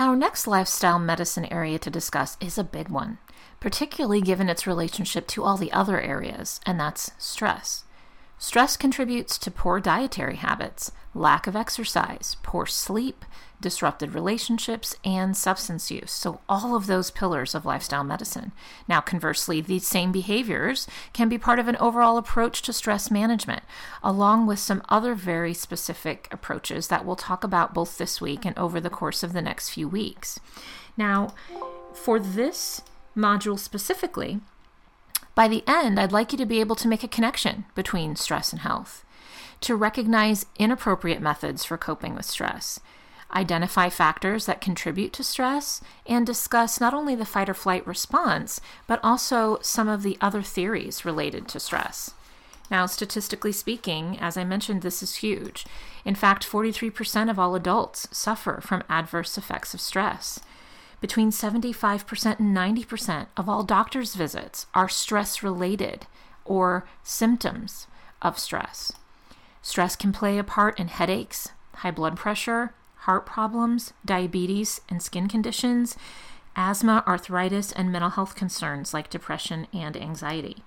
Our next lifestyle medicine area to discuss is a big one, particularly given its relationship to all the other areas, and that's stress. Stress contributes to poor dietary habits, lack of exercise, poor sleep, disrupted relationships, and substance use. So, all of those pillars of lifestyle medicine. Now, conversely, these same behaviors can be part of an overall approach to stress management, along with some other very specific approaches that we'll talk about both this week and over the course of the next few weeks. Now, for this module specifically, by the end, I'd like you to be able to make a connection between stress and health, to recognize inappropriate methods for coping with stress, identify factors that contribute to stress, and discuss not only the fight or flight response, but also some of the other theories related to stress. Now, statistically speaking, as I mentioned, this is huge. In fact, 43% of all adults suffer from adverse effects of stress. Between 75% and 90% of all doctor's visits are stress related or symptoms of stress. Stress can play a part in headaches, high blood pressure, heart problems, diabetes, and skin conditions, asthma, arthritis, and mental health concerns like depression and anxiety.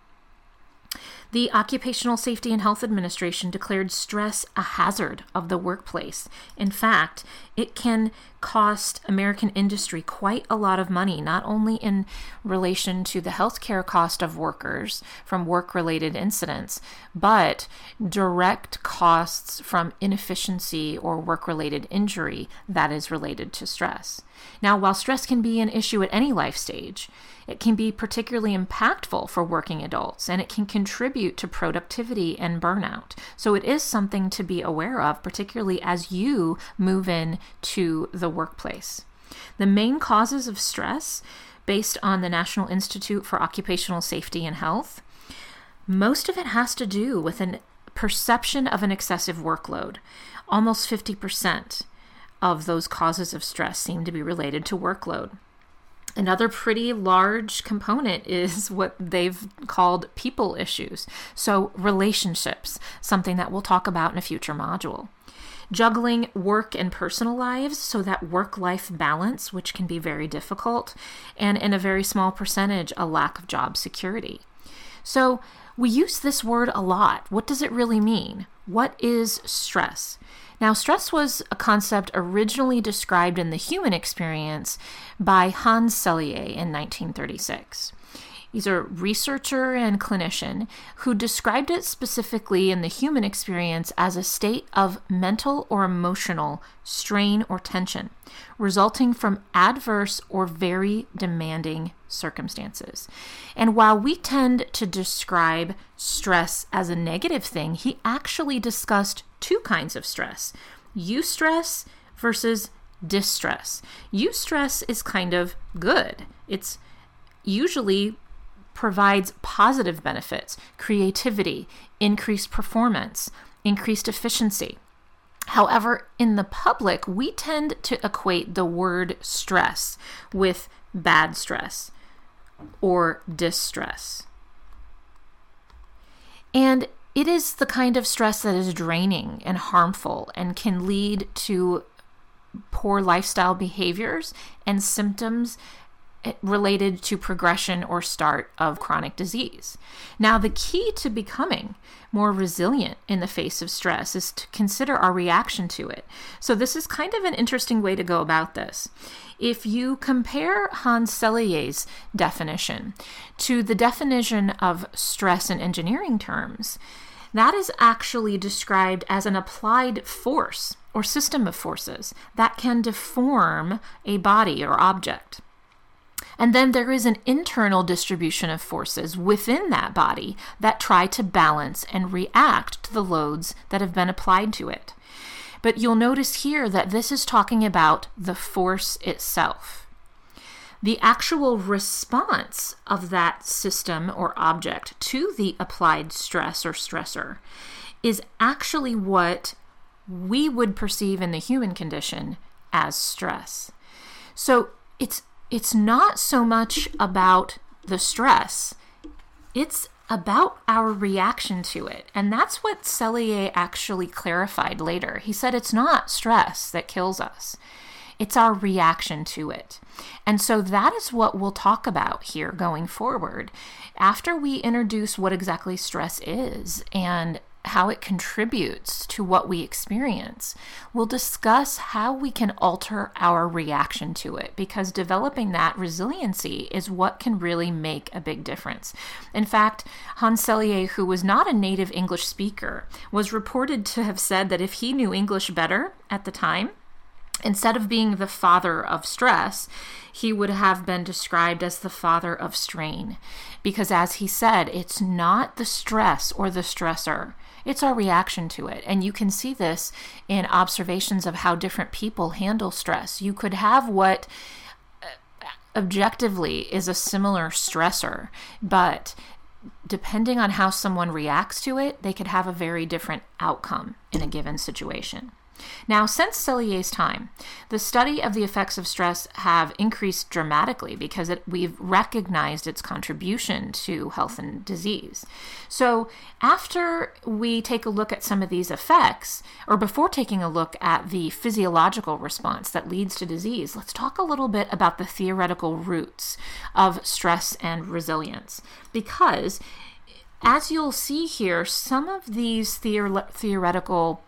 The Occupational Safety and Health Administration declared stress a hazard of the workplace. In fact, it can cost American industry quite a lot of money, not only in relation to the healthcare cost of workers from work related incidents, but direct costs from inefficiency or work related injury that is related to stress. Now, while stress can be an issue at any life stage, it can be particularly impactful for working adults and it can contribute to productivity and burnout. So it is something to be aware of, particularly as you move in to the workplace. The main causes of stress, based on the National Institute for Occupational Safety and Health, most of it has to do with a perception of an excessive workload. Almost 50% of those causes of stress seem to be related to workload. Another pretty large component is what they've called people issues. So, relationships, something that we'll talk about in a future module. Juggling work and personal lives, so that work life balance, which can be very difficult, and in a very small percentage, a lack of job security. So, we use this word a lot. What does it really mean? What is stress? Now, stress was a concept originally described in the human experience by Hans Selye in 1936. He's a researcher and clinician who described it specifically in the human experience as a state of mental or emotional strain or tension resulting from adverse or very demanding circumstances. And while we tend to describe stress as a negative thing, he actually discussed two kinds of stress eustress versus distress. Eustress is kind of good. It's usually provides positive benefits, creativity, increased performance, increased efficiency. However, in the public, we tend to equate the word stress with bad stress or distress. And it is the kind of stress that is draining and harmful and can lead to poor lifestyle behaviors and symptoms related to progression or start of chronic disease. Now, the key to becoming more resilient in the face of stress is to consider our reaction to it. So, this is kind of an interesting way to go about this. If you compare Hans Selye's definition to the definition of stress in engineering terms, that is actually described as an applied force or system of forces that can deform a body or object. And then there is an internal distribution of forces within that body that try to balance and react to the loads that have been applied to it. But you'll notice here that this is talking about the force itself. The actual response of that system or object to the applied stress or stressor is actually what we would perceive in the human condition as stress. So it's it's not so much about the stress, it's about our reaction to it. And that's what Selye actually clarified later. He said it's not stress that kills us. it's our reaction to it. And so that is what we'll talk about here going forward. After we introduce what exactly stress is and how it contributes to what we experience. We'll discuss how we can alter our reaction to it because developing that resiliency is what can really make a big difference. In fact, Hans Selye, who was not a native English speaker, was reported to have said that if he knew English better at the time, instead of being the father of stress, he would have been described as the father of strain. Because as he said, it's not the stress or the stressor, it's our reaction to it. And you can see this in observations of how different people handle stress. You could have what uh, objectively is a similar stressor, but depending on how someone reacts to it, they could have a very different outcome in a given situation. Now, since Selye's time, the study of the effects of stress have increased dramatically because it, we've recognized its contribution to health and disease. So, after we take a look at some of these effects, or before taking a look at the physiological response that leads to disease, let's talk a little bit about the theoretical roots of stress and resilience. Because as you'll see here, some of these theor- theoretical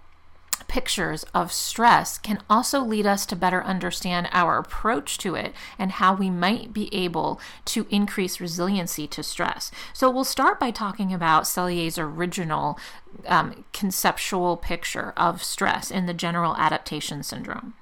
pictures of stress can also lead us to better understand our approach to it and how we might be able to increase resiliency to stress. So, we'll start by talking about Selye's original um, conceptual picture of stress in the general adaptation syndrome.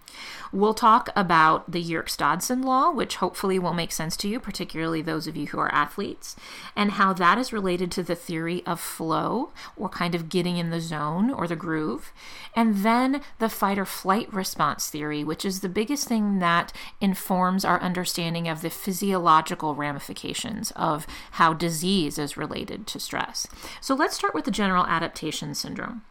We'll talk about the Yerkes Dodson law, which hopefully will make sense to you, particularly those of you who are athletes, and how that is related to the theory of flow or kind of getting in the zone or the groove. And then the fight or flight response theory, which is the biggest thing that informs our understanding of the physiological ramifications of how disease is related to stress. So let's start with the general adaptation syndrome.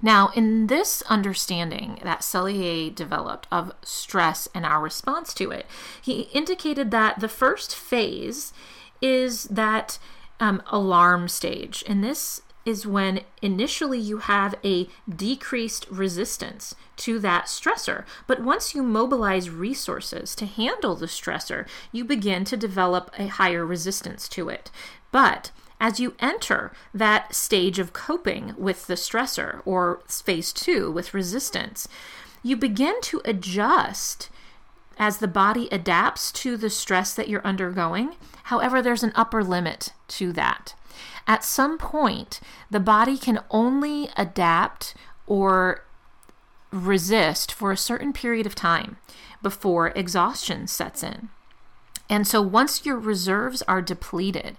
Now, in this understanding that Selye developed of stress and our response to it, he indicated that the first phase is that um, alarm stage. And this is when initially you have a decreased resistance to that stressor. But once you mobilize resources to handle the stressor, you begin to develop a higher resistance to it. But as you enter that stage of coping with the stressor or phase two with resistance, you begin to adjust as the body adapts to the stress that you're undergoing. However, there's an upper limit to that. At some point, the body can only adapt or resist for a certain period of time before exhaustion sets in. And so once your reserves are depleted,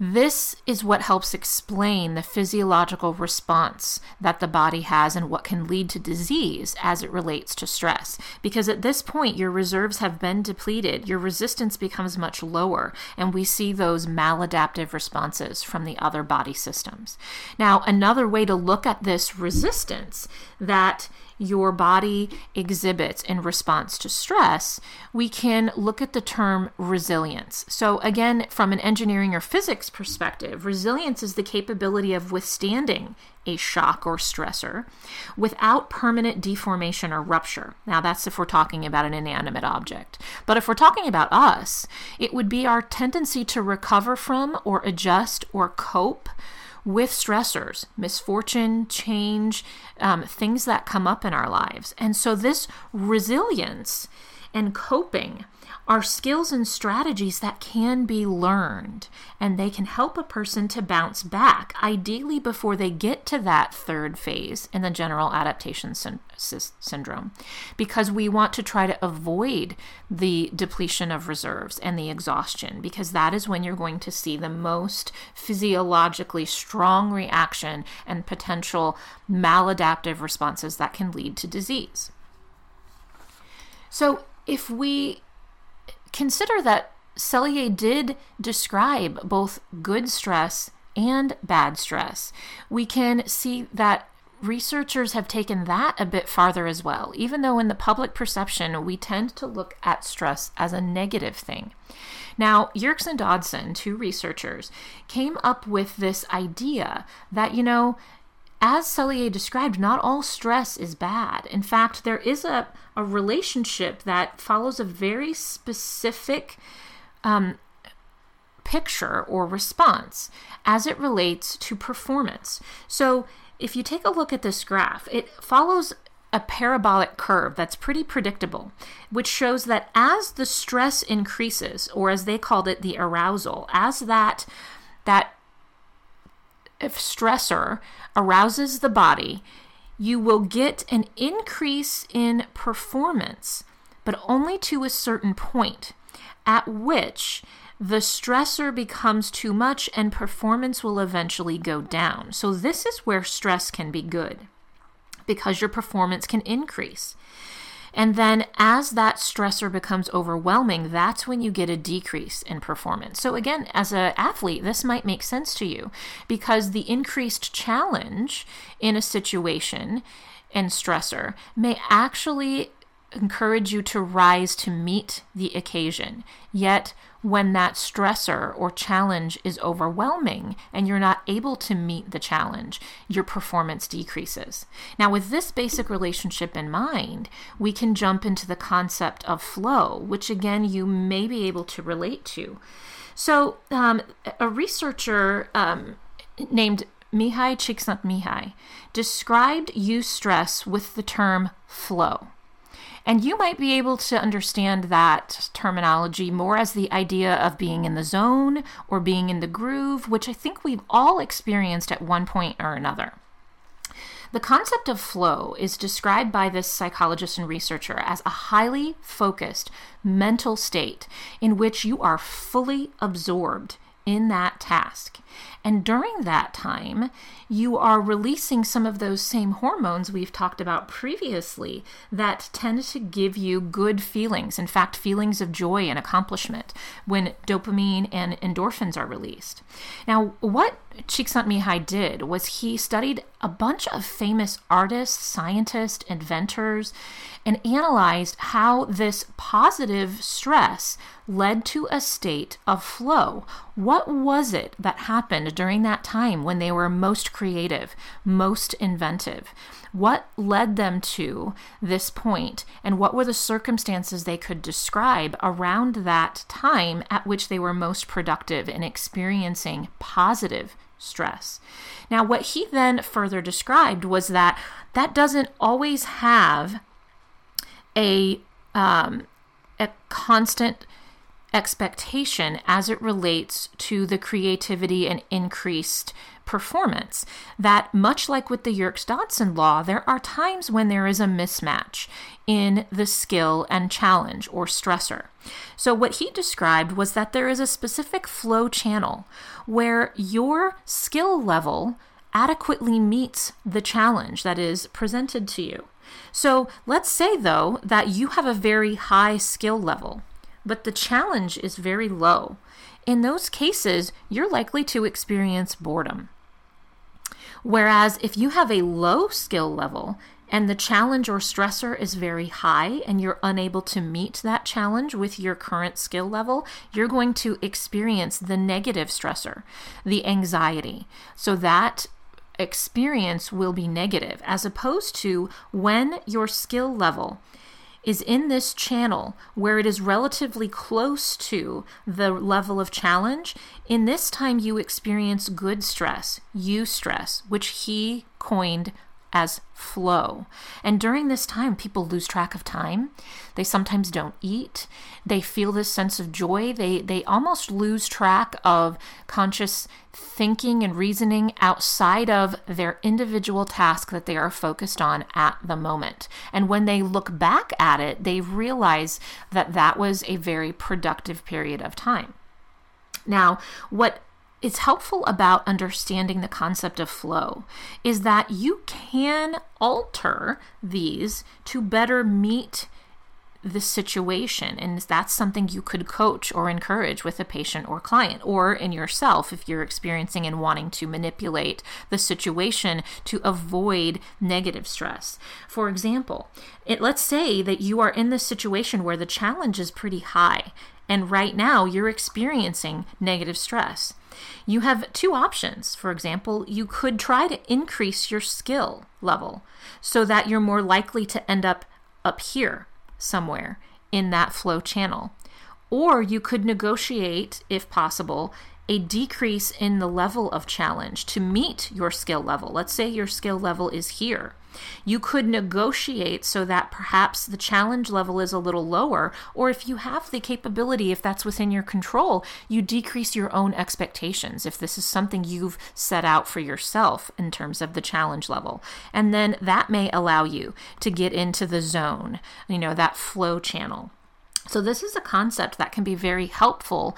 this is what helps explain the physiological response that the body has and what can lead to disease as it relates to stress. Because at this point, your reserves have been depleted, your resistance becomes much lower, and we see those maladaptive responses from the other body systems. Now, another way to look at this resistance that your body exhibits in response to stress, we can look at the term resilience. So, again, from an engineering or physics perspective, resilience is the capability of withstanding a shock or stressor without permanent deformation or rupture. Now, that's if we're talking about an inanimate object. But if we're talking about us, it would be our tendency to recover from or adjust or cope with stressors, misfortune, change, um, things that come up in our lives. And so, this resilience and coping are skills and strategies that can be learned and they can help a person to bounce back, ideally before they get to that third phase in the general adaptation sy- syndrome, because we want to try to avoid the depletion of reserves and the exhaustion, because that is when you're going to see the most physiologically strong reaction and potential maladaptive responses that can lead to disease. So, if we consider that Selye did describe both good stress and bad stress. We can see that researchers have taken that a bit farther as well, even though in the public perception we tend to look at stress as a negative thing. Now, Yerkes and Dodson, two researchers, came up with this idea that, you know, as Selye described, not all stress is bad. In fact, there is a, a relationship that follows a very specific um, picture or response as it relates to performance. So, if you take a look at this graph, it follows a parabolic curve that's pretty predictable, which shows that as the stress increases, or as they called it, the arousal, as that that stressor arouses the body, you will get an increase in performance, but only to a certain point, at which the stressor becomes too much and performance will eventually go down. So, this is where stress can be good because your performance can increase. And then as that stressor becomes overwhelming, that's when you get a decrease in performance. So again, as an athlete, this might make sense to you because the increased challenge in a situation and stressor may actually encourage you to rise to meet the occasion. Yet, when that stressor or challenge is overwhelming and you're not able to meet the challenge, your performance decreases. Now, with this basic relationship in mind, we can jump into the concept of flow, which again you may be able to relate to. So, um, a researcher um, named Mihai Csikszentmihalyi described eustress with the term flow. And you might be able to understand that terminology more as the idea of being in the zone or being in the groove, which I think we've all experienced at one point or another. The concept of flow is described by this psychologist and researcher as a highly focused mental state in which you are fully absorbed in that task. And during that time, you are releasing some of those same hormones we've talked about previously that tend to give you good feelings. In fact, feelings of joy and accomplishment when dopamine and endorphins are released. Now, what Csikszentmihalyi did was he studied a bunch of famous artists, scientists, inventors, and analyzed how this positive stress led to a state of flow. What was it that happened during that time when they were most creative, most inventive? What led them to this point, and what were the circumstances they could describe around that time at which they were most productive in experiencing positive stress? Now, what he then further described was that that doesn't always have a um, a constant expectation as it relates to the creativity and increased performance. That, much like with the Yerkes Dodson law, there are times when there is a mismatch in the skill and challenge or stressor. So, what he described was that there is a specific flow channel where your skill level adequately meets the challenge that is presented to you. So let's say, though, that you have a very high skill level, but the challenge is very low. In those cases, you're likely to experience boredom. Whereas if you have a low skill level and the challenge or stressor is very high and you're unable to meet that challenge with your current skill level, you're going to experience the negative stressor, the anxiety. So that experience will be negative, as opposed to when your skill level is in this channel where it is relatively close to the level of challenge, in this time you experience good stress, eustress, which he coined as flow. And during this time, people lose track of time. They sometimes don't eat. They feel this sense of joy. They, they almost lose track of conscious thinking and reasoning outside of their individual task that they are focused on at the moment. And when they look back at it, they realize that that was a very productive period of time. Now, what is helpful about understanding the concept of flow is that you can alter these to better meet the situation. And that's something you could coach or encourage with a patient or client, or in yourself if you're experiencing and wanting to manipulate the situation to avoid negative stress. For example, it, let's say that you are in this situation where the challenge is pretty high and right now you're experiencing negative stress. You have two options. For example, you could try to increase your skill level so that you're more likely to end up up here somewhere in that flow channel. Or you could negotiate, if possible, a decrease in the level of challenge to meet your skill level. Let's say your skill level is here. You could negotiate so that perhaps the challenge level is a little lower, or if you have the capability, if that's within your control, you decrease your own expectations if this is something you've set out for yourself in terms of the challenge level. And then that may allow you to get into the zone, you know, that flow channel. So, this is a concept that can be very helpful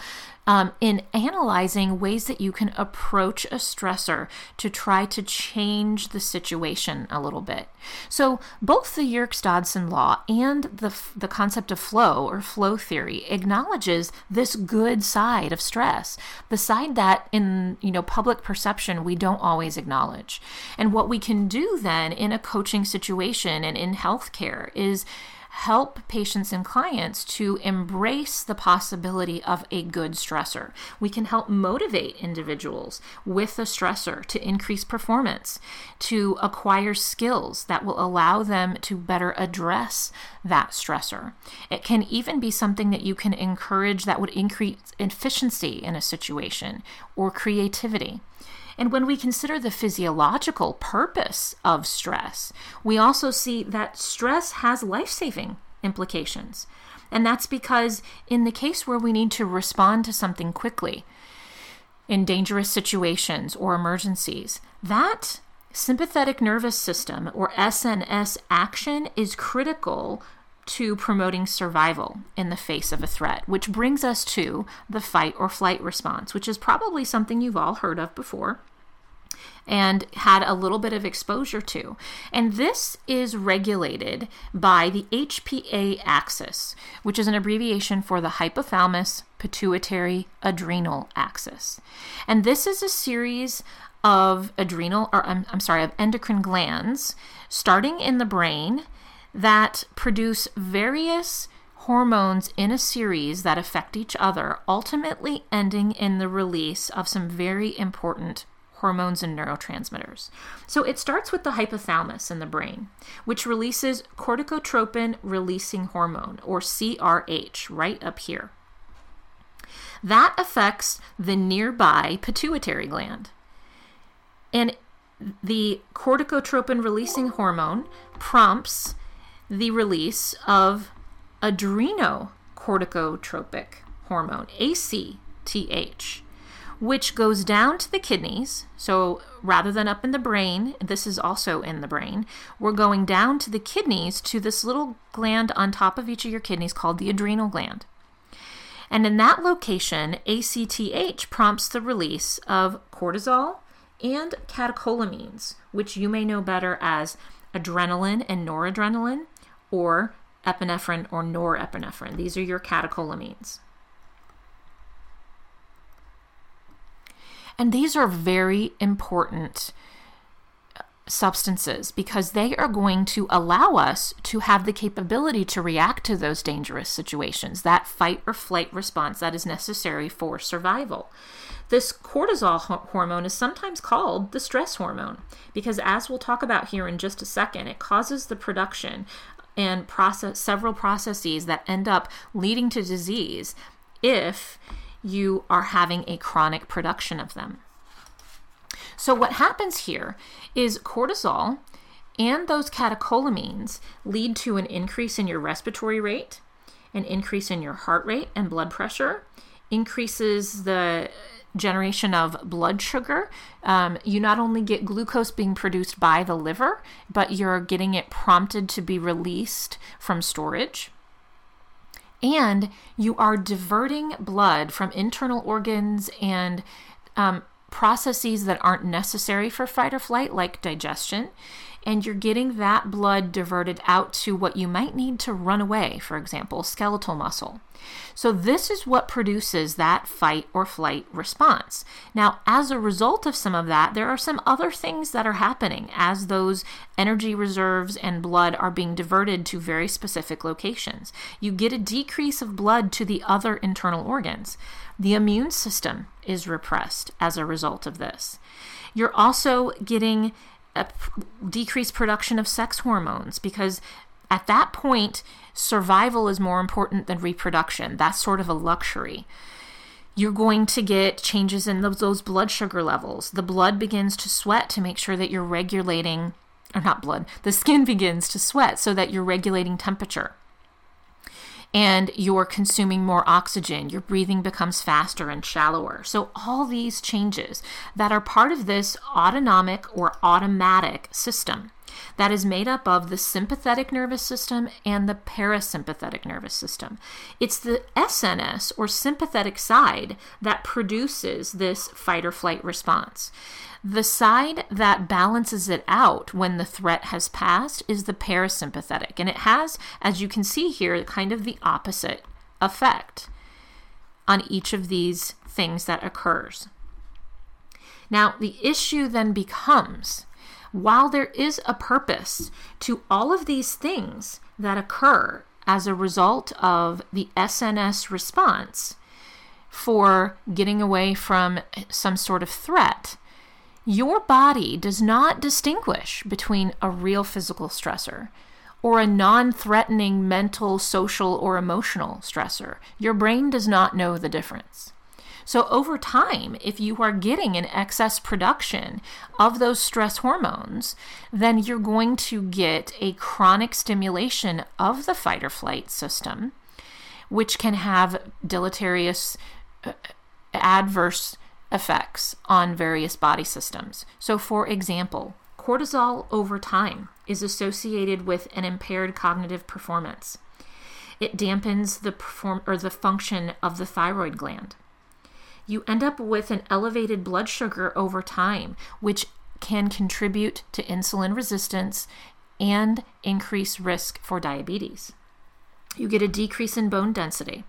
um, in analyzing ways that you can approach a stressor to try to change the situation a little bit. So, both the Yerkes Dodson law and the, the concept of flow or flow theory acknowledges this good side of stress, the side that in you know public perception we don't always acknowledge. And what we can do then in a coaching situation and in healthcare is help patients and clients to embrace the possibility of a good stressor. We can help motivate individuals with a stressor to increase performance, to acquire skills that will allow them to better address that stressor. It can even be something that you can encourage that would increase efficiency in a situation or creativity. And when we consider the physiological purpose of stress, we also see that stress has life saving implications. And that's because, in the case where we need to respond to something quickly, in dangerous situations or emergencies, that sympathetic nervous system or SNS action is critical to promoting survival in the face of a threat, which brings us to the fight or flight response, which is probably something you've all heard of before and had a little bit of exposure to. And this is regulated by the HPA axis, which is an abbreviation for the hypothalamus pituitary adrenal axis. And this is a series of adrenal, or I'm, I'm sorry, of endocrine glands starting in the brain that produce various hormones in a series that affect each other, ultimately ending in the release of some very important hormones and neurotransmitters. So it starts with the hypothalamus in the brain, which releases corticotropin releasing hormone, or CRH, right up here. That affects the nearby pituitary gland. And the corticotropin releasing hormone prompts the release of adrenocorticotropic hormone, ACTH, which goes down to the kidneys. So rather than up in the brain, this is also in the brain, we're going down to the kidneys to this little gland on top of each of your kidneys called the adrenal gland. And in that location, ACTH prompts the release of cortisol and catecholamines, which you may know better as adrenaline and noradrenaline, or epinephrine or norepinephrine. These are your catecholamines. And these are very important substances because they are going to allow us to have the capability to react to those dangerous situations, that fight or flight response that is necessary for survival. This cortisol hormone is sometimes called the stress hormone because, as we'll talk about here in just a second, it causes the production and process several processes that end up leading to disease if you are having a chronic production of them. So, what happens here is cortisol and those catecholamines lead to an increase in your respiratory rate, an increase in your heart rate and blood pressure, increases the generation of blood sugar. Um, you not only get glucose being produced by the liver, but you're getting it prompted to be released from storage and you are diverting blood from internal organs and um, processes that aren't necessary for fight or flight, like digestion, and you're getting that blood diverted out to what you might need to run away, for example, skeletal muscle. So, this is what produces that fight or flight response. Now, as a result of some of that, there are some other things that are happening as those energy reserves and blood are being diverted to very specific locations. You get a decrease of blood to the other internal organs. The immune system is repressed as a result of this. You're also getting Uh, a decreased production of sex hormones because at that point, survival is more important than reproduction. That's sort of a luxury. You're going to get changes in those, those blood sugar levels. The blood begins to sweat to make sure that you're regulating, or not blood, the skin begins to sweat so that you're regulating temperature and you're consuming more oxygen. Your breathing becomes faster and shallower. So, all these changes that are part of this autonomic or automatic system that is made up of the sympathetic nervous system and the parasympathetic nervous system. It's the SNS or sympathetic side that produces this fight or flight response. The side that balances it out when the threat has passed is the parasympathetic, and it has, as you can see here, kind of the opposite effect on each of these things that occurs. Now, the issue then becomes while there is a purpose to all of these things that occur as a result of the SNS response for getting away from some sort of threat, your body does not distinguish between a real physical stressor or a non threatening mental, social, or emotional stressor. Your brain does not know the difference. So, over time, if you are getting an excess production of those stress hormones, then you're going to get a chronic stimulation of the fight or flight system, which can have deleterious, uh, adverse effects on various body systems. So, for example, cortisol over time is associated with an impaired cognitive performance. It dampens the perform or the function of the thyroid gland. You end up with an elevated blood sugar over time, which can contribute to insulin resistance and increase risk for diabetes. You get a decrease in bone density,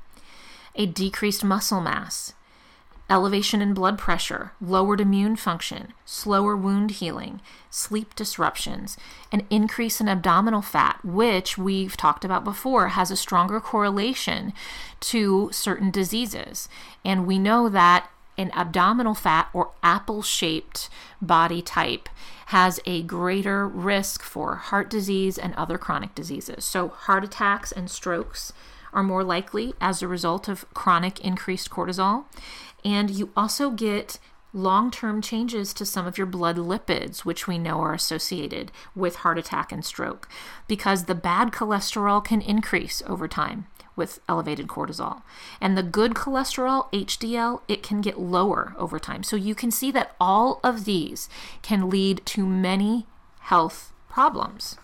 a decreased muscle mass, elevation in blood pressure, lowered immune function, slower wound healing, sleep disruptions, an increase in abdominal fat, which we've talked about before has a stronger correlation to certain diseases. And we know that an abdominal fat or apple shaped body type has a greater risk for heart disease and other chronic diseases. So, heart attacks and strokes are more likely as a result of chronic increased cortisol. And you also get long term changes to some of your blood lipids, which we know are associated with heart attack and stroke, because the bad cholesterol can increase over time with elevated cortisol. And the good cholesterol, HDL, it can get lower over time. So you can see that all of these can lead to many health problems.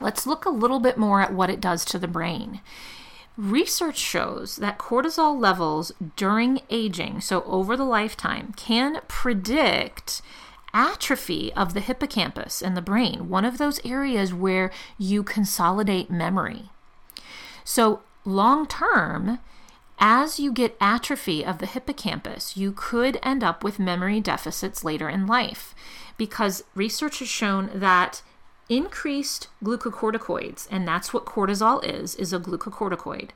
Let's look a little bit more at what it does to the brain. Research shows that cortisol levels during aging, so over the lifetime, can predict atrophy of the hippocampus in the brain, one of those areas where you consolidate memory. So, long term, as you get atrophy of the hippocampus, you could end up with memory deficits later in life because research has shown that increased glucocorticoids, and that's what cortisol is, is a glucocorticoid.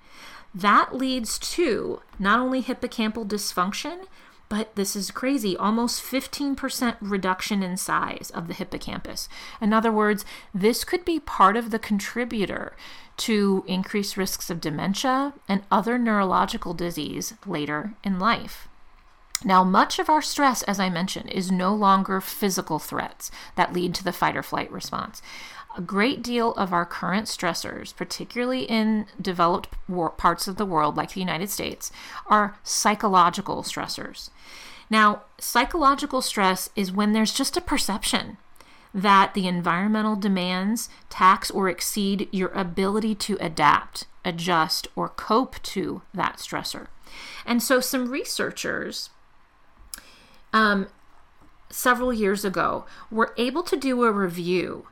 That leads to not only hippocampal dysfunction, but this is crazy almost 15% reduction in size of the hippocampus. In other words, this could be part of the contributor to increased risks of dementia and other neurological disease later in life. Now, much of our stress, as I mentioned, is no longer physical threats that lead to the fight or flight response. A great deal of our current stressors, particularly in developed parts of the world like the United States, are psychological stressors. Now, psychological stress is when there's just a perception that the environmental demands tax or exceed your ability to adapt, adjust, or cope to that stressor. And so, some researchers um, several years ago were able to do a review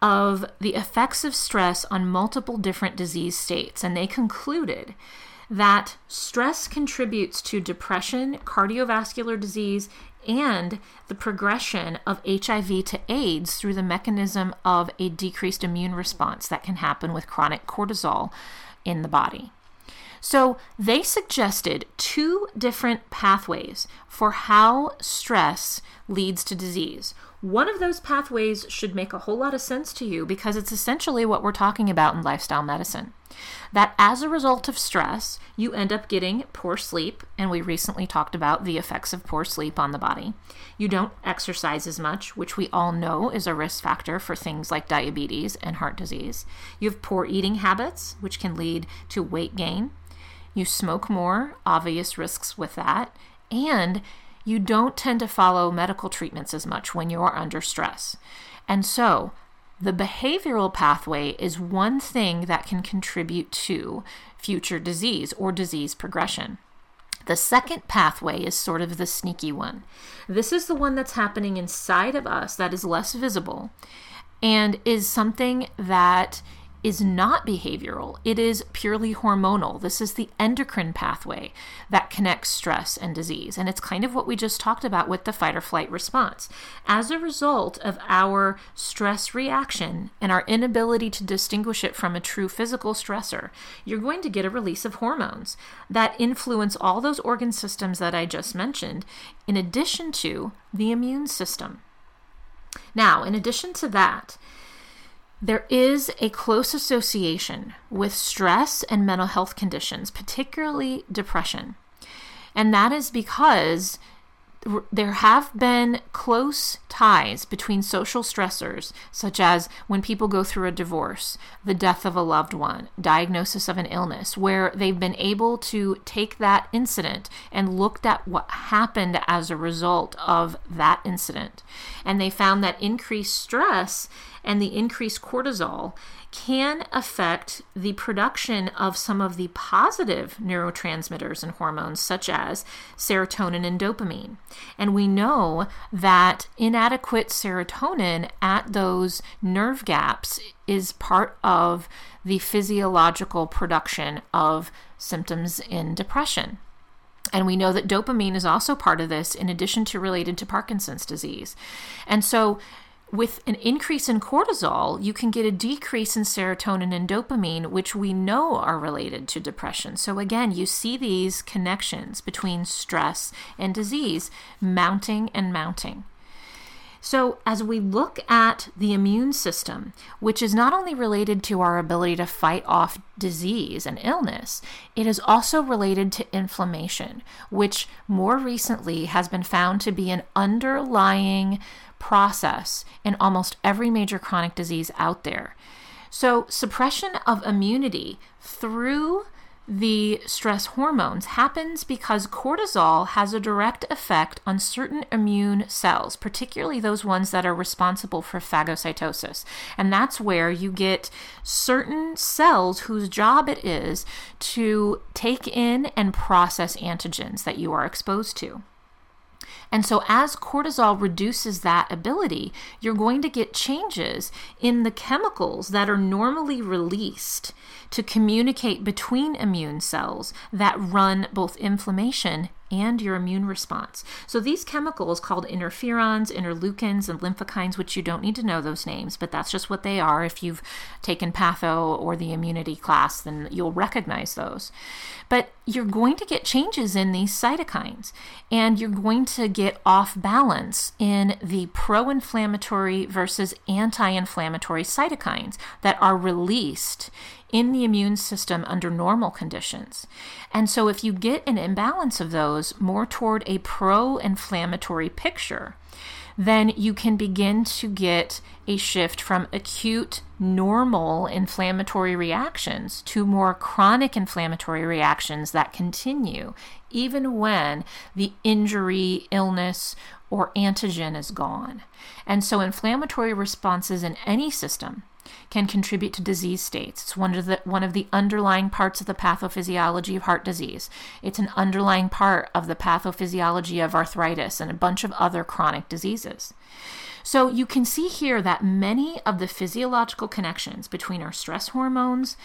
of the effects of stress on multiple different disease states, and they concluded that stress contributes to depression, cardiovascular disease, and the progression of HIV to AIDS through the mechanism of a decreased immune response that can happen with chronic cortisol in the body. So they suggested two different pathways for how stress leads to disease. One of those pathways should make a whole lot of sense to you because it's essentially what we're talking about in lifestyle medicine. That as a result of stress, you end up getting poor sleep, and we recently talked about the effects of poor sleep on the body. You don't exercise as much, which we all know is a risk factor for things like diabetes and heart disease. You have poor eating habits, which can lead to weight gain. You smoke more, obvious risks with that. And you don't tend to follow medical treatments as much when you're under stress. And so, the behavioral pathway is one thing that can contribute to future disease or disease progression. The second pathway is sort of the sneaky one. This is the one that's happening inside of us that is less visible and is something that is not behavioral, it is purely hormonal. This is the endocrine pathway that connects stress and disease. And it's kind of what we just talked about with the fight or flight response. As a result of our stress reaction and our inability to distinguish it from a true physical stressor, you're going to get a release of hormones that influence all those organ systems that I just mentioned, in addition to the immune system. Now, in addition to that, there is a close association with stress and mental health conditions, particularly depression. And that is because there have been close ties between social stressors, such as when people go through a divorce, the death of a loved one, diagnosis of an illness, where they've been able to take that incident and looked at what happened as a result of that incident. And they found that increased stress and the increased cortisol can affect the production of some of the positive neurotransmitters and hormones, such as serotonin and dopamine. And we know that inadequate serotonin at those nerve gaps is part of the physiological production of symptoms in depression. And we know that dopamine is also part of this, in addition to related to Parkinson's disease. And so, with an increase in cortisol, you can get a decrease in serotonin and dopamine, which we know are related to depression. So, again, you see these connections between stress and disease mounting and mounting. So, as we look at the immune system, which is not only related to our ability to fight off disease and illness, it is also related to inflammation, which more recently has been found to be an underlying process in almost every major chronic disease out there. So, suppression of immunity through the stress hormones happens because cortisol has a direct effect on certain immune cells, particularly those ones that are responsible for phagocytosis. And that's where you get certain cells whose job it is to take in and process antigens that you are exposed to. And so, as cortisol reduces that ability, you're going to get changes in the chemicals that are normally released to communicate between immune cells that run both inflammation and your immune response. So these chemicals called interferons, interleukins, and lymphokines, which you don't need to know those names, but that's just what they are. If you've taken patho or the immunity class, then you'll recognize those. But you're going to get changes in these cytokines, and you're going to get off balance in the pro inflammatory versus anti inflammatory cytokines that are released in the immune system under normal conditions. And so, if you get an imbalance of those more toward a pro inflammatory picture, then you can begin to get a shift from acute normal inflammatory reactions to more chronic inflammatory reactions that continue even when the injury, illness, or antigen is gone. And so inflammatory responses in any system can contribute to disease states. It's one of the one of the underlying parts of the pathophysiology of heart disease. It's an underlying part of the pathophysiology of arthritis and a bunch of other chronic diseases. So you can see here that many of the physiological connections between our stress hormones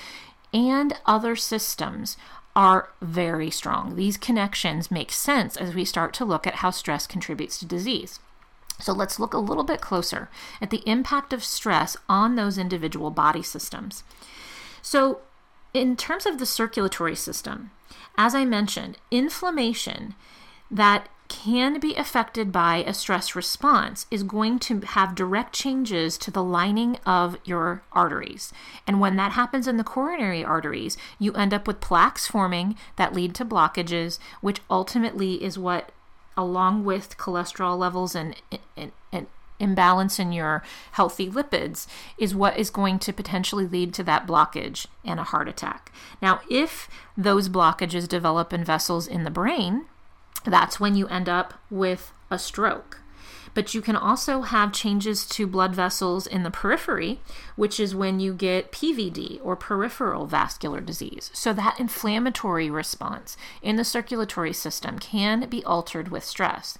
and other systems are very strong. These connections make sense as we start to look at how stress contributes to disease. So let's look a little bit closer at the impact of stress on those individual body systems. So, in terms of the circulatory system, as I mentioned, inflammation that can be affected by a stress response is going to have direct changes to the lining of your arteries. And when that happens in the coronary arteries, you end up with plaques forming that lead to blockages, which ultimately is what along with cholesterol levels and, and, and imbalance in your healthy lipids is what is going to potentially lead to that blockage and a heart attack. Now, if those blockages develop in vessels in the brain, that's when you end up with a stroke. But you can also have changes to blood vessels in the periphery, which is when you get PVD or peripheral vascular disease. So that inflammatory response in the circulatory system can be altered with stress.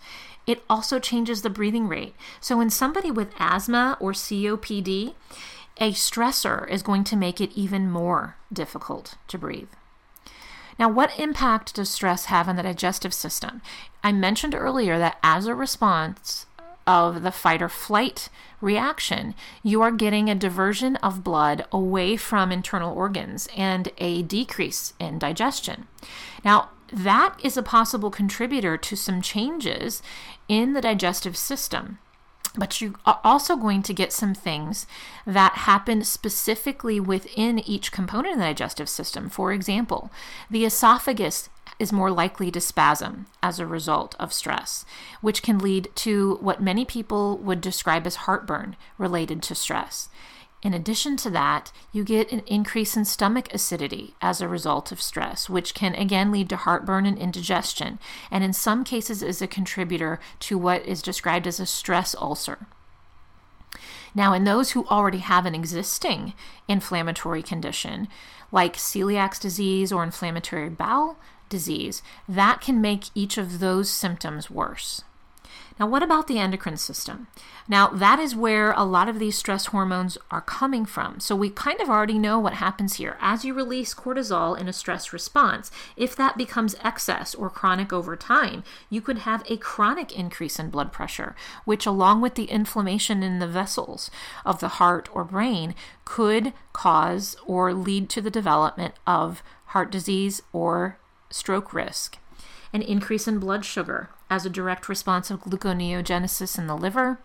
It also changes the breathing rate. So in somebody with asthma or COPD, a stressor is going to make it even more difficult to breathe. Now, what impact does stress have on the digestive system? I mentioned earlier that as a response of the fight or flight reaction, you are getting a diversion of blood away from internal organs and a decrease in digestion. Now, that is a possible contributor to some changes in the digestive system. But you are also going to get some things that happen specifically within each component of the digestive system. For example, the esophagus is more likely to spasm as a result of stress, which can lead to what many people would describe as heartburn related to stress. In addition to that, you get an increase in stomach acidity as a result of stress, which can again lead to heartburn and indigestion, and in some cases is a contributor to what is described as a stress ulcer. Now, in those who already have an existing inflammatory condition, like celiac disease or inflammatory bowel disease, that can make each of those symptoms worse. Now, what about the endocrine system? Now, that is where a lot of these stress hormones are coming from. So, we kind of already know what happens here. As you release cortisol in a stress response, if that becomes excess or chronic over time, you could have a chronic increase in blood pressure, which, along with the inflammation in the vessels of the heart or brain, could cause or lead to the development of heart disease or stroke risk. An increase in blood sugar as a direct response of gluconeogenesis in the liver.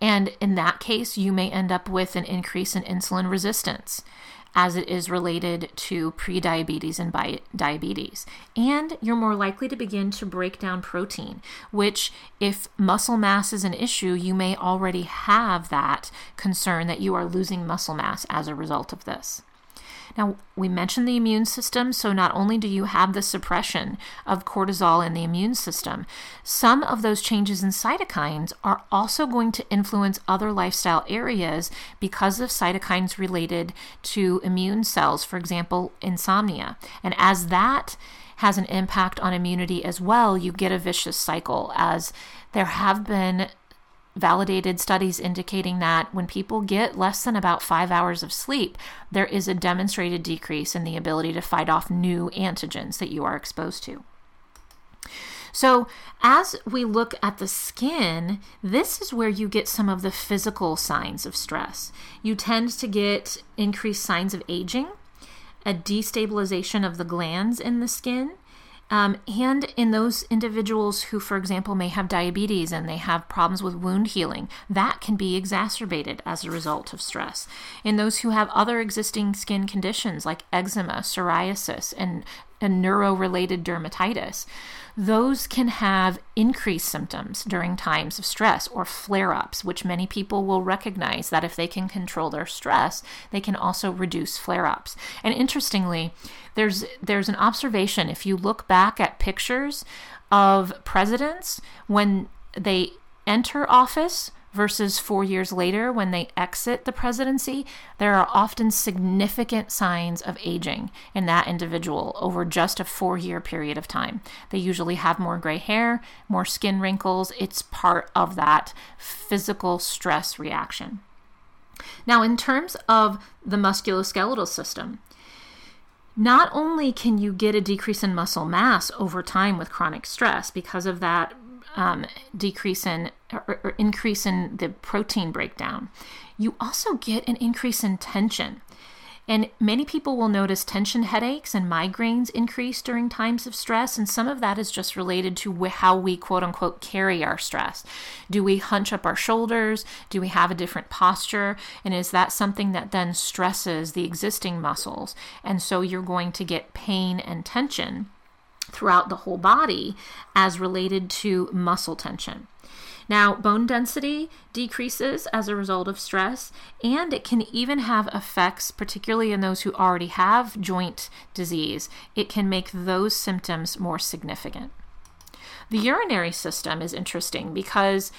And in that case, you may end up with an increase in insulin resistance as it is related to prediabetes and bi- diabetes. And you're more likely to begin to break down protein, which, if muscle mass is an issue, you may already have that concern that you are losing muscle mass as a result of this. Now, we mentioned the immune system, so not only do you have the suppression of cortisol in the immune system, some of those changes in cytokines are also going to influence other lifestyle areas because of cytokines related to immune cells, for example, insomnia. And as that has an impact on immunity as well, you get a vicious cycle as there have been validated studies indicating that when people get less than about five hours of sleep, there is a demonstrated decrease in the ability to fight off new antigens that you are exposed to. So, as we look at the skin, this is where you get some of the physical signs of stress. You tend to get increased signs of aging, a destabilization of the glands in the skin, um, and in those individuals who, for example, may have diabetes and they have problems with wound healing, that can be exacerbated as a result of stress. In those who have other existing skin conditions like eczema, psoriasis, and, and neuro related dermatitis, those can have increased symptoms during times of stress or flare ups, which many people will recognize that if they can control their stress, they can also reduce flare ups. And interestingly, there's there's an observation if you look back at pictures of presidents when they enter office versus four years later when they exit the presidency, there are often significant signs of aging in that individual over just a four year period of time. They usually have more gray hair, more skin wrinkles. It's part of that physical stress reaction. Now, in terms of the musculoskeletal system, not only can you get a decrease in muscle mass over time with chronic stress because of that um, decrease in or, or increase in the protein breakdown, you also get an increase in tension. And many people will notice tension headaches and migraines increase during times of stress. And some of that is just related to how we quote unquote carry our stress. Do we hunch up our shoulders? Do we have a different posture? And is that something that then stresses the existing muscles? And so you're going to get pain and tension throughout the whole body as related to muscle tension. Now, bone density decreases as a result of stress, and it can even have effects, particularly in those who already have joint disease. It can make those symptoms more significant. The urinary system is interesting because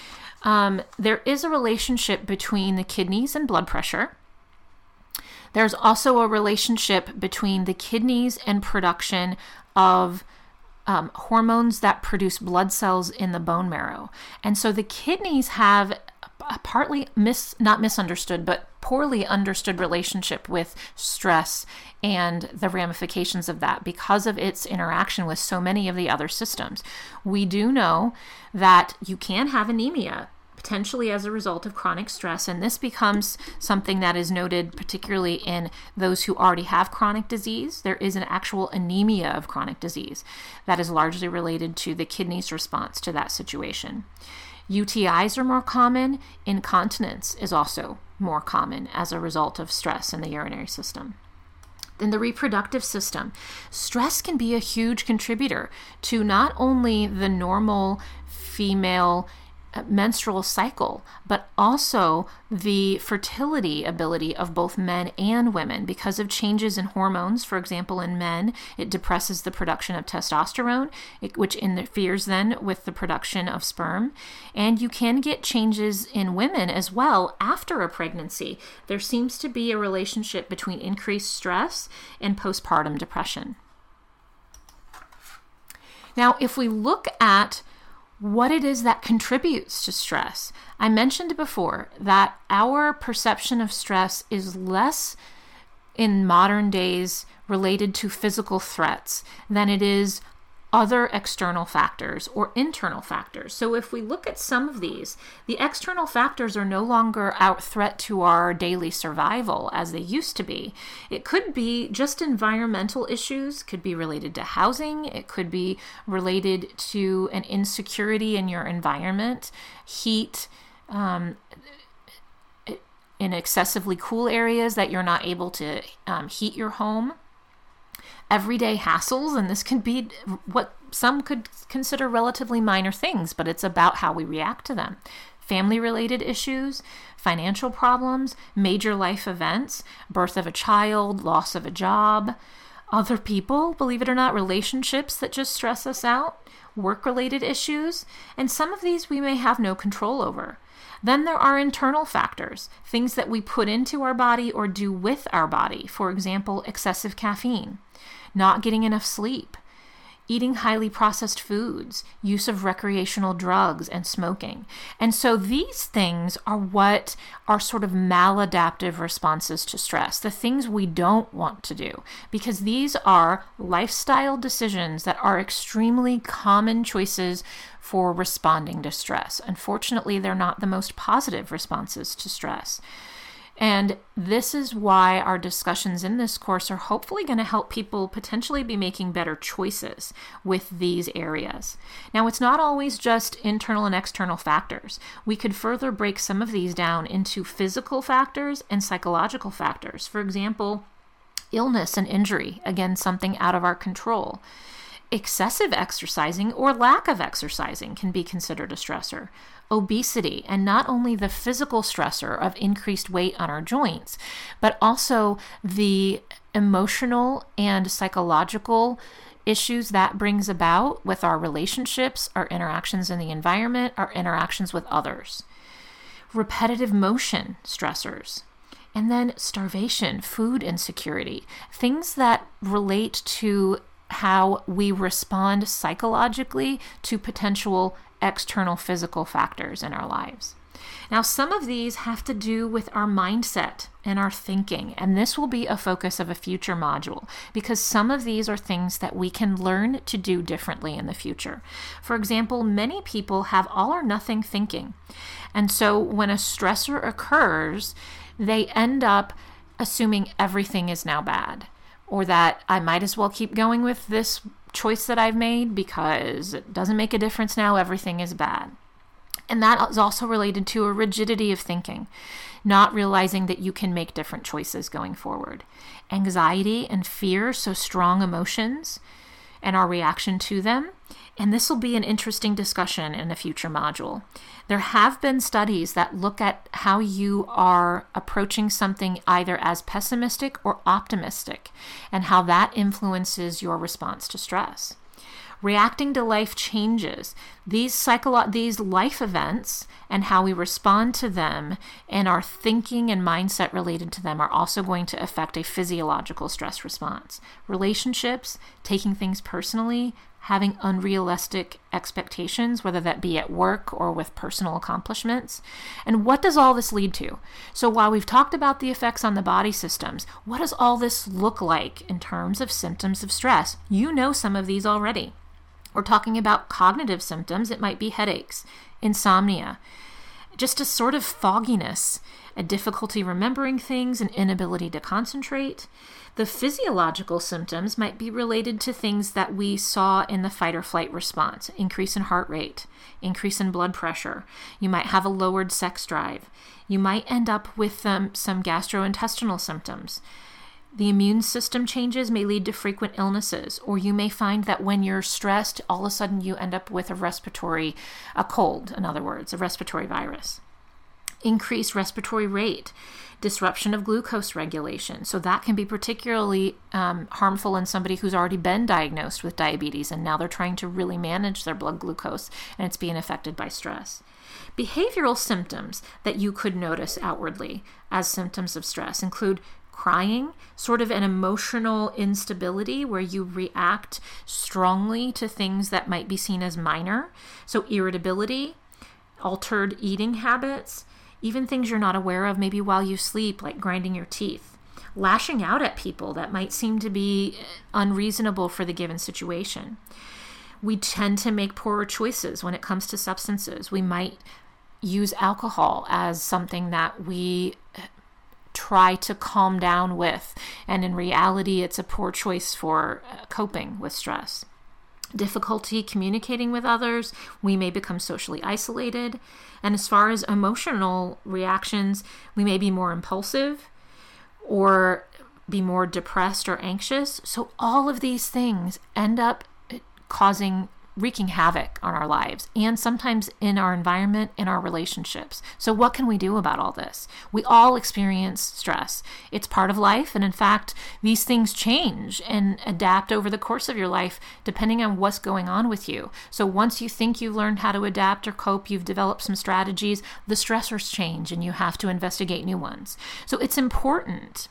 um, there is a relationship between the kidneys and blood pressure. There's also a relationship between the kidneys and production of um, hormones that produce blood cells in the bone marrow. And so the kidneys have a partly mis not misunderstood but poorly understood relationship with stress and the ramifications of that because of its interaction with so many of the other systems. We do know that you can have anemia potentially as a result of chronic stress. And this becomes something that is noted particularly in those who already have chronic disease. There is an actual anemia of chronic disease that is largely related to the kidney's response to that situation. UTIs are more common, incontinence is also more common as a result of stress in the urinary system in the reproductive system, stress can be a huge contributor to not only the normal female menstrual cycle, but also the fertility ability of both men and women. Because of changes in hormones, for example, in men, it depresses the production of testosterone, which interferes then with the production of sperm. And you can get changes in women as well after a pregnancy. There seems to be a relationship between increased stress and postpartum depression. Now, if we look at what it is that contributes to stress. I mentioned before that our perception of stress is less in modern days related to physical threats than it is other external factors or internal factors. So, if we look at some of these, the external factors are no longer out threat to our daily survival as they used to be. It could be just environmental issues, could be related to housing, it could be related to an insecurity in your environment, heat. Um, in excessively cool areas that you're not able to um, heat your home everyday hassles, and this can be what some could consider relatively minor things, but it's about how we react to them. Family related issues, financial problems, major life events, birth of a child, loss of a job, other people, believe it or not, relationships that just stress us out, work related issues, and some of these we may have no control over. Then there are internal factors, things that we put into our body or do with our body, for example, excessive caffeine not getting enough sleep, eating highly processed foods, use of recreational drugs, and smoking. And so these things are what are sort of maladaptive responses to stress, the things we don't want to do, because these are lifestyle decisions that are extremely common choices for responding to stress. Unfortunately, they're not the most positive responses to stress. And this is why our discussions in this course are hopefully going to help people potentially be making better choices with these areas. Now, it's not always just internal and external factors. We could further break some of these down into physical factors and psychological factors. For example, illness and injury, again, something out of our control. Excessive exercising or lack of exercising can be considered a stressor obesity and not only the physical stressor of increased weight on our joints, but also the emotional and psychological issues that brings about with our relationships, our interactions in the environment, our interactions with others. Repetitive motion stressors. And then starvation, food insecurity, things that relate to how we respond psychologically to potential external physical factors in our lives. Now, some of these have to do with our mindset and our thinking, and this will be a focus of a future module because some of these are things that we can learn to do differently in the future. For example, many people have all or nothing thinking, and so when a stressor occurs, they end up assuming everything is now bad or that I might as well keep going with this choice that I've made because it doesn't make a difference now, everything is bad. And that is also related to a rigidity of thinking, not realizing that you can make different choices going forward. Anxiety and fear, so strong emotions, and our reaction to them. And this will be an interesting discussion in a future module. There have been studies that look at how you are approaching something either as pessimistic or optimistic, and how that influences your response to stress reacting to life changes. These psycholo- these life events and how we respond to them and our thinking and mindset related to them are also going to affect a physiological stress response. Relationships, taking things personally, having unrealistic expectations, whether that be at work or with personal accomplishments. And what does all this lead to? So, while we've talked about the effects on the body systems, what does all this look like in terms of symptoms of stress? You know some of these already. We're talking about cognitive symptoms. It might be headaches, insomnia, just a sort of fogginess, a difficulty remembering things, an inability to concentrate. The physiological symptoms might be related to things that we saw in the fight or flight response increase in heart rate, increase in blood pressure. You might have a lowered sex drive. You might end up with um, some gastrointestinal symptoms. The immune system changes may lead to frequent illnesses, or you may find that when you're stressed, all of a sudden you end up with a respiratory, a cold, in other words, a respiratory virus. Increased respiratory rate, disruption of glucose regulation. So that can be particularly um, harmful in somebody who's already been diagnosed with diabetes and now they're trying to really manage their blood glucose and it's being affected by stress. Behavioral symptoms that you could notice outwardly as symptoms of stress include crying, sort of an emotional instability where you react strongly to things that might be seen as minor. So, irritability, altered eating habits, even things you're not aware of, maybe while you sleep, like grinding your teeth, lashing out at people that might seem to be unreasonable for the given situation. We tend to make poorer choices when it comes to substances. We might use alcohol as something that we try to calm down with. And in reality, it's a poor choice for uh, coping with stress. Difficulty communicating with others, we may become socially isolated. And as far as emotional reactions, we may be more impulsive or be more depressed or anxious. So, all of these things end up uh, causing wreaking havoc on our lives and sometimes in our environment, in our relationships. So, what can we do about all this? We all experience stress. It's part of life. And in fact, these things change and adapt over the course of your life depending on what's going on with you. So, once you think you've learned how to adapt or cope, you've developed some strategies, the stressors change and you have to investigate new ones. So, it's important,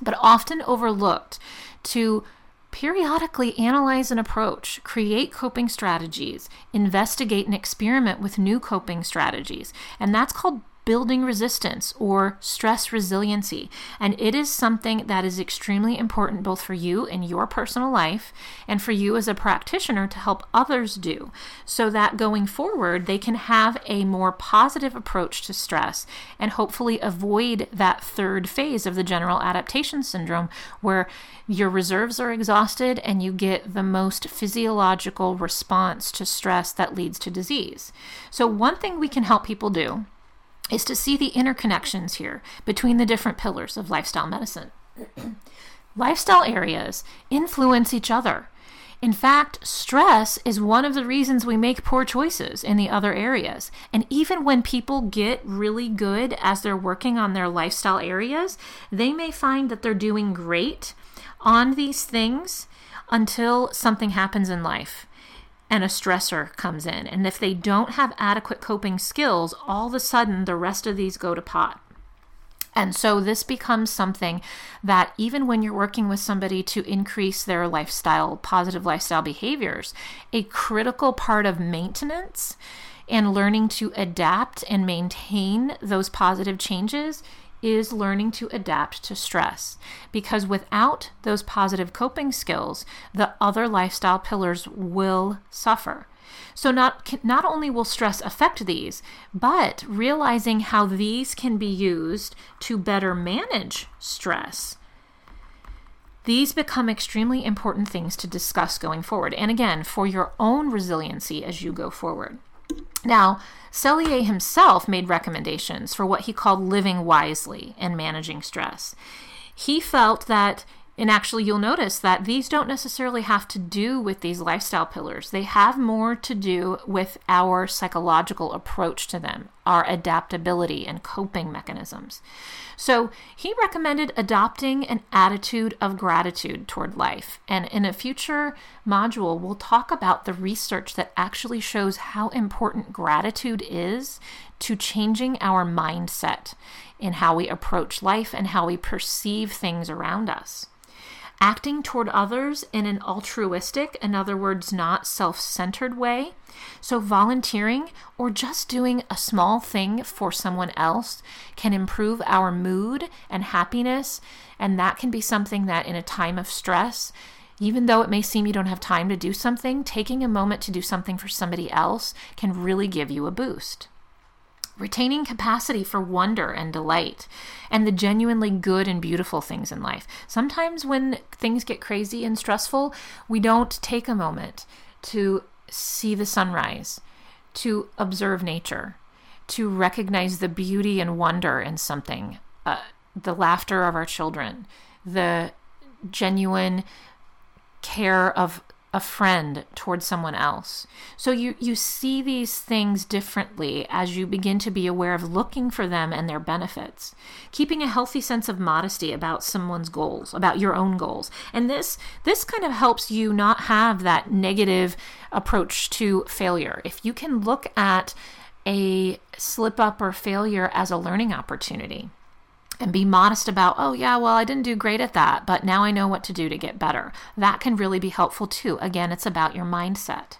but often overlooked to Periodically analyze an approach, create coping strategies, investigate and experiment with new coping strategies. And that's called building resistance or stress resiliency. And it is something that is extremely important both for you in your personal life and for you as a practitioner to help others do so that going forward they can have a more positive approach to stress and hopefully avoid that third phase of the general adaptation syndrome where your reserves are exhausted and you get the most physiological response to stress that leads to disease. So, one thing we can help people do is to see the interconnections here between the different pillars of lifestyle medicine. lifestyle areas influence each other. In fact, stress is one of the reasons we make poor choices in the other areas. And even when people get really good as they're working on their lifestyle areas, they may find that they're doing great on these things until something happens in life and a stressor comes in. And if they don't have adequate coping skills, all of a sudden the rest of these go to pot. And so this becomes something that even when you're working with somebody to increase their lifestyle, positive lifestyle behaviors, a critical part of maintenance and learning to adapt and maintain those positive changes is learning to adapt to stress. Because without those positive coping skills, the other lifestyle pillars will suffer. So not not only will stress affect these, but realizing how these can be used to better manage stress. These become extremely important things to discuss going forward. And again, for your own resiliency as you go forward. Now, Selye himself made recommendations for what he called living wisely and managing stress. He felt that and actually, you'll notice that these don't necessarily have to do with these lifestyle pillars. They have more to do with our psychological approach to them, our adaptability and coping mechanisms. So, he recommended adopting an attitude of gratitude toward life. And in a future module, we'll talk about the research that actually shows how important gratitude is to changing our mindset in how we approach life and how we perceive things around us acting toward others in an altruistic, in other words, not self centered way. So, volunteering or just doing a small thing for someone else can improve our mood and happiness. And that can be something that, in a time of stress, even though it may seem you don't have time to do something, taking a moment to do something for somebody else can really give you a boost retaining capacity for wonder and delight and the genuinely good and beautiful things in life. Sometimes when things get crazy and stressful, we don't take a moment to see the sunrise, to observe nature, to recognize the beauty and wonder in something, uh, the laughter of our children, the genuine care of a friend towards someone else. So you you see these things differently as you begin to be aware of looking for them and their benefits. Keeping a healthy sense of modesty about someone's goals, about your own goals. And this this kind of helps you not have that negative approach to failure. If you can look at a slip up or failure as a learning opportunity and be modest about, oh, yeah, well, I didn't do great at that, but now I know what to do to get better. That can really be helpful too. Again, it's about your mindset.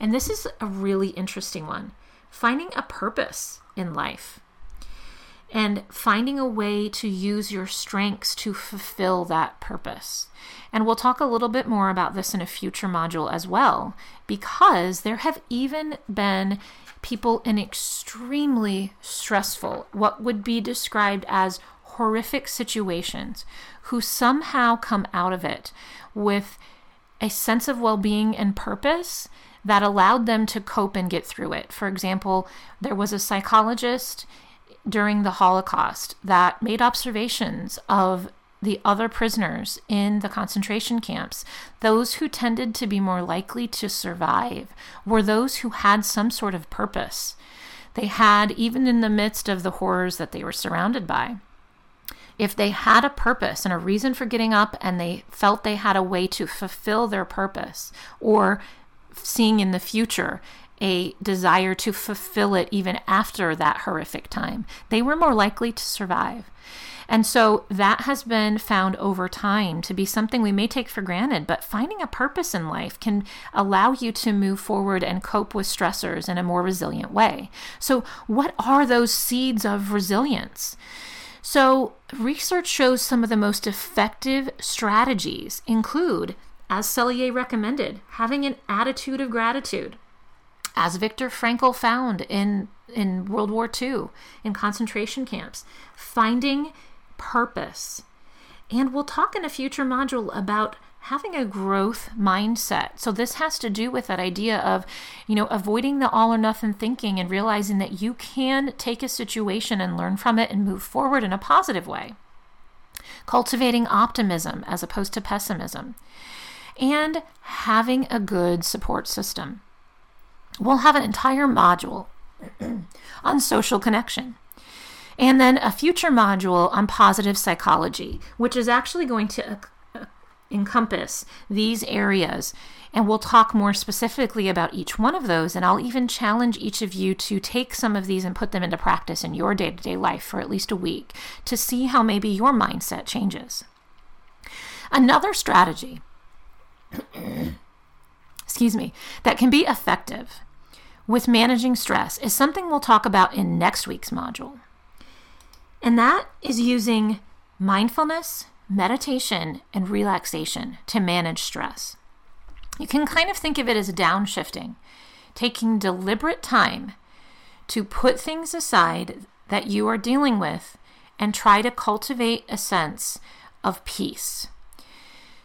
And this is a really interesting one finding a purpose in life and finding a way to use your strengths to fulfill that purpose. And we'll talk a little bit more about this in a future module as well, because there have even been people in extremely stressful, what would be described as horrific situations who somehow come out of it with a sense of well being and purpose that allowed them to cope and get through it. For example, there was a psychologist during the Holocaust that made observations of the other prisoners in the concentration camps, those who tended to be more likely to survive were those who had some sort of purpose. They had, even in the midst of the horrors that they were surrounded by, if they had a purpose and a reason for getting up and they felt they had a way to fulfill their purpose or seeing in the future a desire to fulfill it even after that horrific time, they were more likely to survive. And so that has been found over time to be something we may take for granted, but finding a purpose in life can allow you to move forward and cope with stressors in a more resilient way. So, what are those seeds of resilience? So, research shows some of the most effective strategies include, as Selye recommended, having an attitude of gratitude. As Viktor Frankl found in, in World War II in concentration camps, finding purpose. And we'll talk in a future module about having a growth mindset. So this has to do with that idea of, you know, avoiding the all or nothing thinking and realizing that you can take a situation and learn from it and move forward in a positive way. Cultivating optimism as opposed to pessimism. And having a good support system. We'll have an entire module on social connection. And then a future module on positive psychology, which is actually going to encompass these areas. And we'll talk more specifically about each one of those. And I'll even challenge each of you to take some of these and put them into practice in your day to day life for at least a week to see how maybe your mindset changes. Another strategy, excuse me, that can be effective with managing stress is something we'll talk about in next week's module. And that is using mindfulness, meditation, and relaxation to manage stress. You can kind of think of it as downshifting, taking deliberate time to put things aside that you are dealing with and try to cultivate a sense of peace.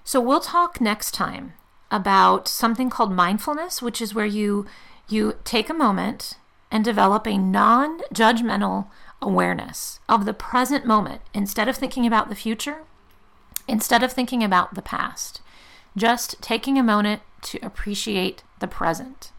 So we'll talk next time about something called mindfulness, which is where you you take a moment and develop a non-judgmental awareness of the present moment instead of thinking about the future, instead of thinking about the past. Just taking a moment to appreciate the present.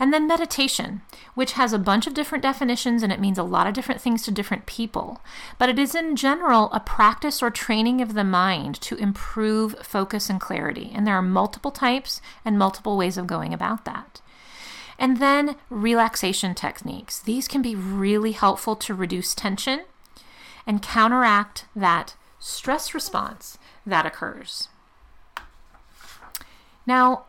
And then meditation, which has a bunch of different definitions and it means a lot of different things to different people. But it is in general a practice or training of the mind to improve focus and clarity. And there are multiple types and multiple ways of going about that. And then relaxation techniques. These can be really helpful to reduce tension and counteract that stress response that occurs. Now,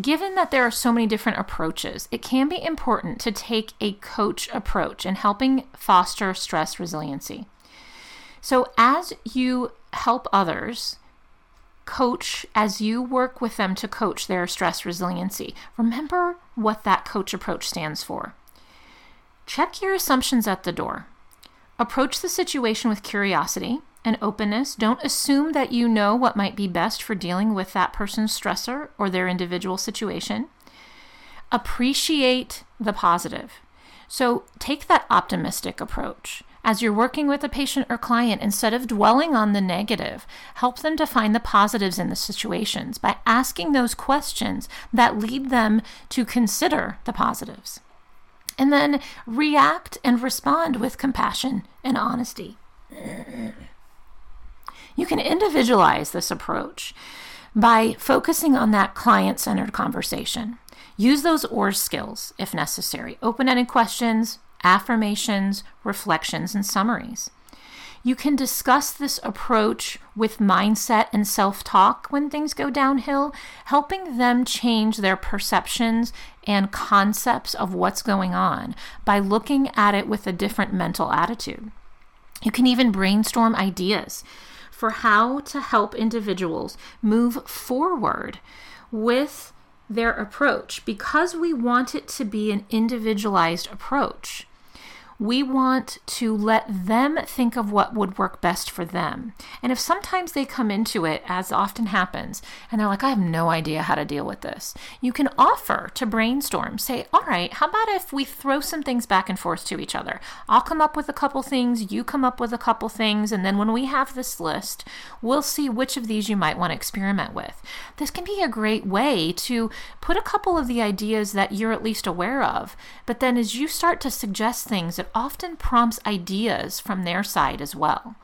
given that there are so many different approaches, it can be important to take a coach approach in helping foster stress resiliency. So, as you help others coach, as you work with them to coach their stress resiliency, remember what that coach approach stands for. Check your assumptions at the door. Approach the situation with curiosity and openness. Don't assume that you know what might be best for dealing with that person's stressor or their individual situation. Appreciate the positive. So take that optimistic approach. As you're working with a patient or client, instead of dwelling on the negative, help them to find the positives in the situations by asking those questions that lead them to consider the positives. And then react and respond with compassion and honesty. You can individualize this approach by focusing on that client centered conversation. Use those OARS skills if necessary open ended questions, affirmations, reflections, and summaries. You can discuss this approach with mindset and self talk when things go downhill, helping them change their perceptions and concepts of what's going on by looking at it with a different mental attitude. You can even brainstorm ideas for how to help individuals move forward with their approach because we want it to be an individualized approach we want to let them think of what would work best for them. And if sometimes they come into it, as often happens, and they're like, I have no idea how to deal with this, you can offer to brainstorm. Say, all right, how about if we throw some things back and forth to each other? I'll come up with a couple things, you come up with a couple things, and then when we have this list, we'll see which of these you might want to experiment with. This can be a great way to put a couple of the ideas that you're at least aware of, but then as you start to suggest things, it often prompts ideas from their side as well.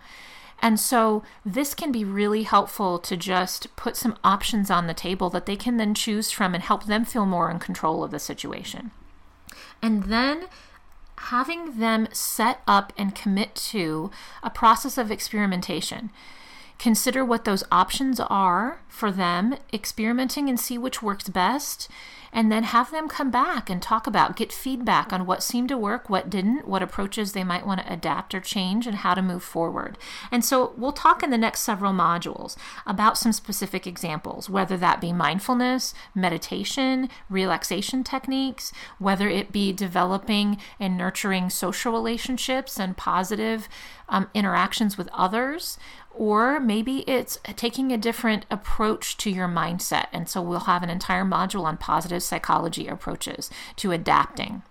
And so this can be really helpful to just put some options on the table that they can then choose from and help them feel more in control of the situation. And then having them set up and commit to a process of experimentation. Consider what those options are for them, experimenting and see which works best, and then have them come back and talk about, get feedback on what seemed to work, what didn't, what approaches they might want to adapt or change, and how to move forward. And so we'll talk in the next several modules about some specific examples, whether that be mindfulness, meditation, relaxation techniques, whether it be developing and nurturing social relationships and positive um, interactions with others, or maybe it's taking a different approach to your mindset. And so we'll have an entire module on positive psychology approaches to adapting.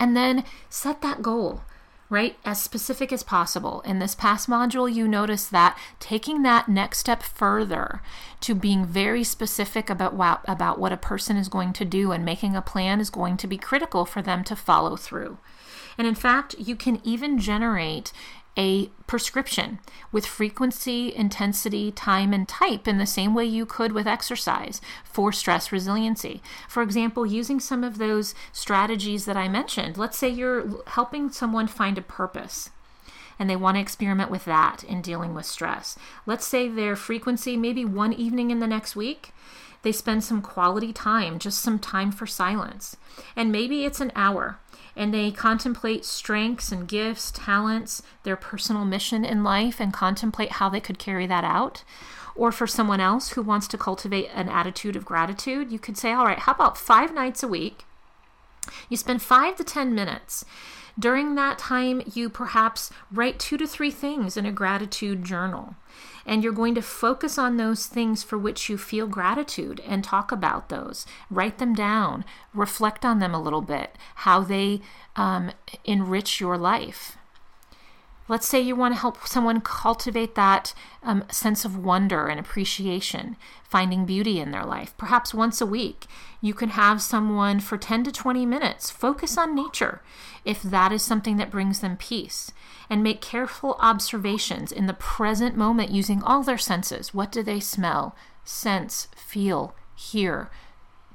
And then set that goal, right? As specific as possible. In this past module, you notice that taking that next step further to being very specific about what, about what a person is going to do and making a plan is going to be critical for them to follow through. And in fact, you can even generate a prescription with frequency, intensity, time, and type in the same way you could with exercise for stress resiliency. For example, using some of those strategies that I mentioned. Let's say you're helping someone find a purpose and they want to experiment with that in dealing with stress. Let's say their frequency, maybe one evening in the next week, they spend some quality time, just some time for silence. And maybe it's an hour and they contemplate strengths and gifts, talents, their personal mission in life, and contemplate how they could carry that out. Or for someone else who wants to cultivate an attitude of gratitude, you could say, all right, how about five nights a week? You spend five to 10 minutes. During that time, you perhaps write two to three things in a gratitude journal and you're going to focus on those things for which you feel gratitude and talk about those. Write them down, reflect on them a little bit, how they um, enrich your life. Let's say you want to help someone cultivate that um, sense of wonder and appreciation, finding beauty in their life. Perhaps once a week, you can have someone for 10 to 20 minutes focus on nature if that is something that brings them peace and make careful observations in the present moment using all their senses. What do they smell, sense, feel, hear,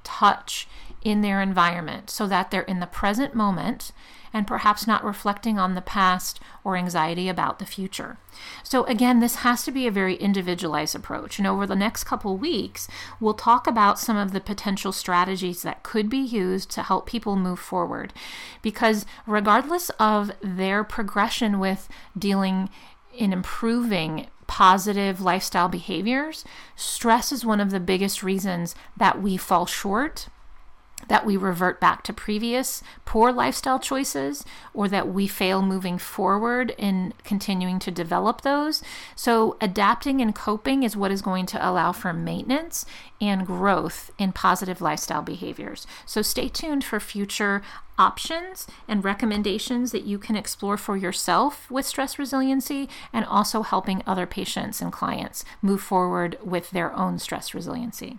touch in their environment so that they're in the present moment and perhaps not reflecting on the past or anxiety about the future. So, again, this has to be a very individualized approach. And over the next couple weeks, we'll talk about some of the potential strategies that could be used to help people move forward. Because, regardless of their progression with dealing in improving positive lifestyle behaviors, stress is one of the biggest reasons that we fall short that we revert back to previous poor lifestyle choices or that we fail moving forward in continuing to develop those. So, adapting and coping is what is going to allow for maintenance and growth in positive lifestyle behaviors. So, stay tuned for future options and recommendations that you can explore for yourself with stress resiliency and also helping other patients and clients move forward with their own stress resiliency.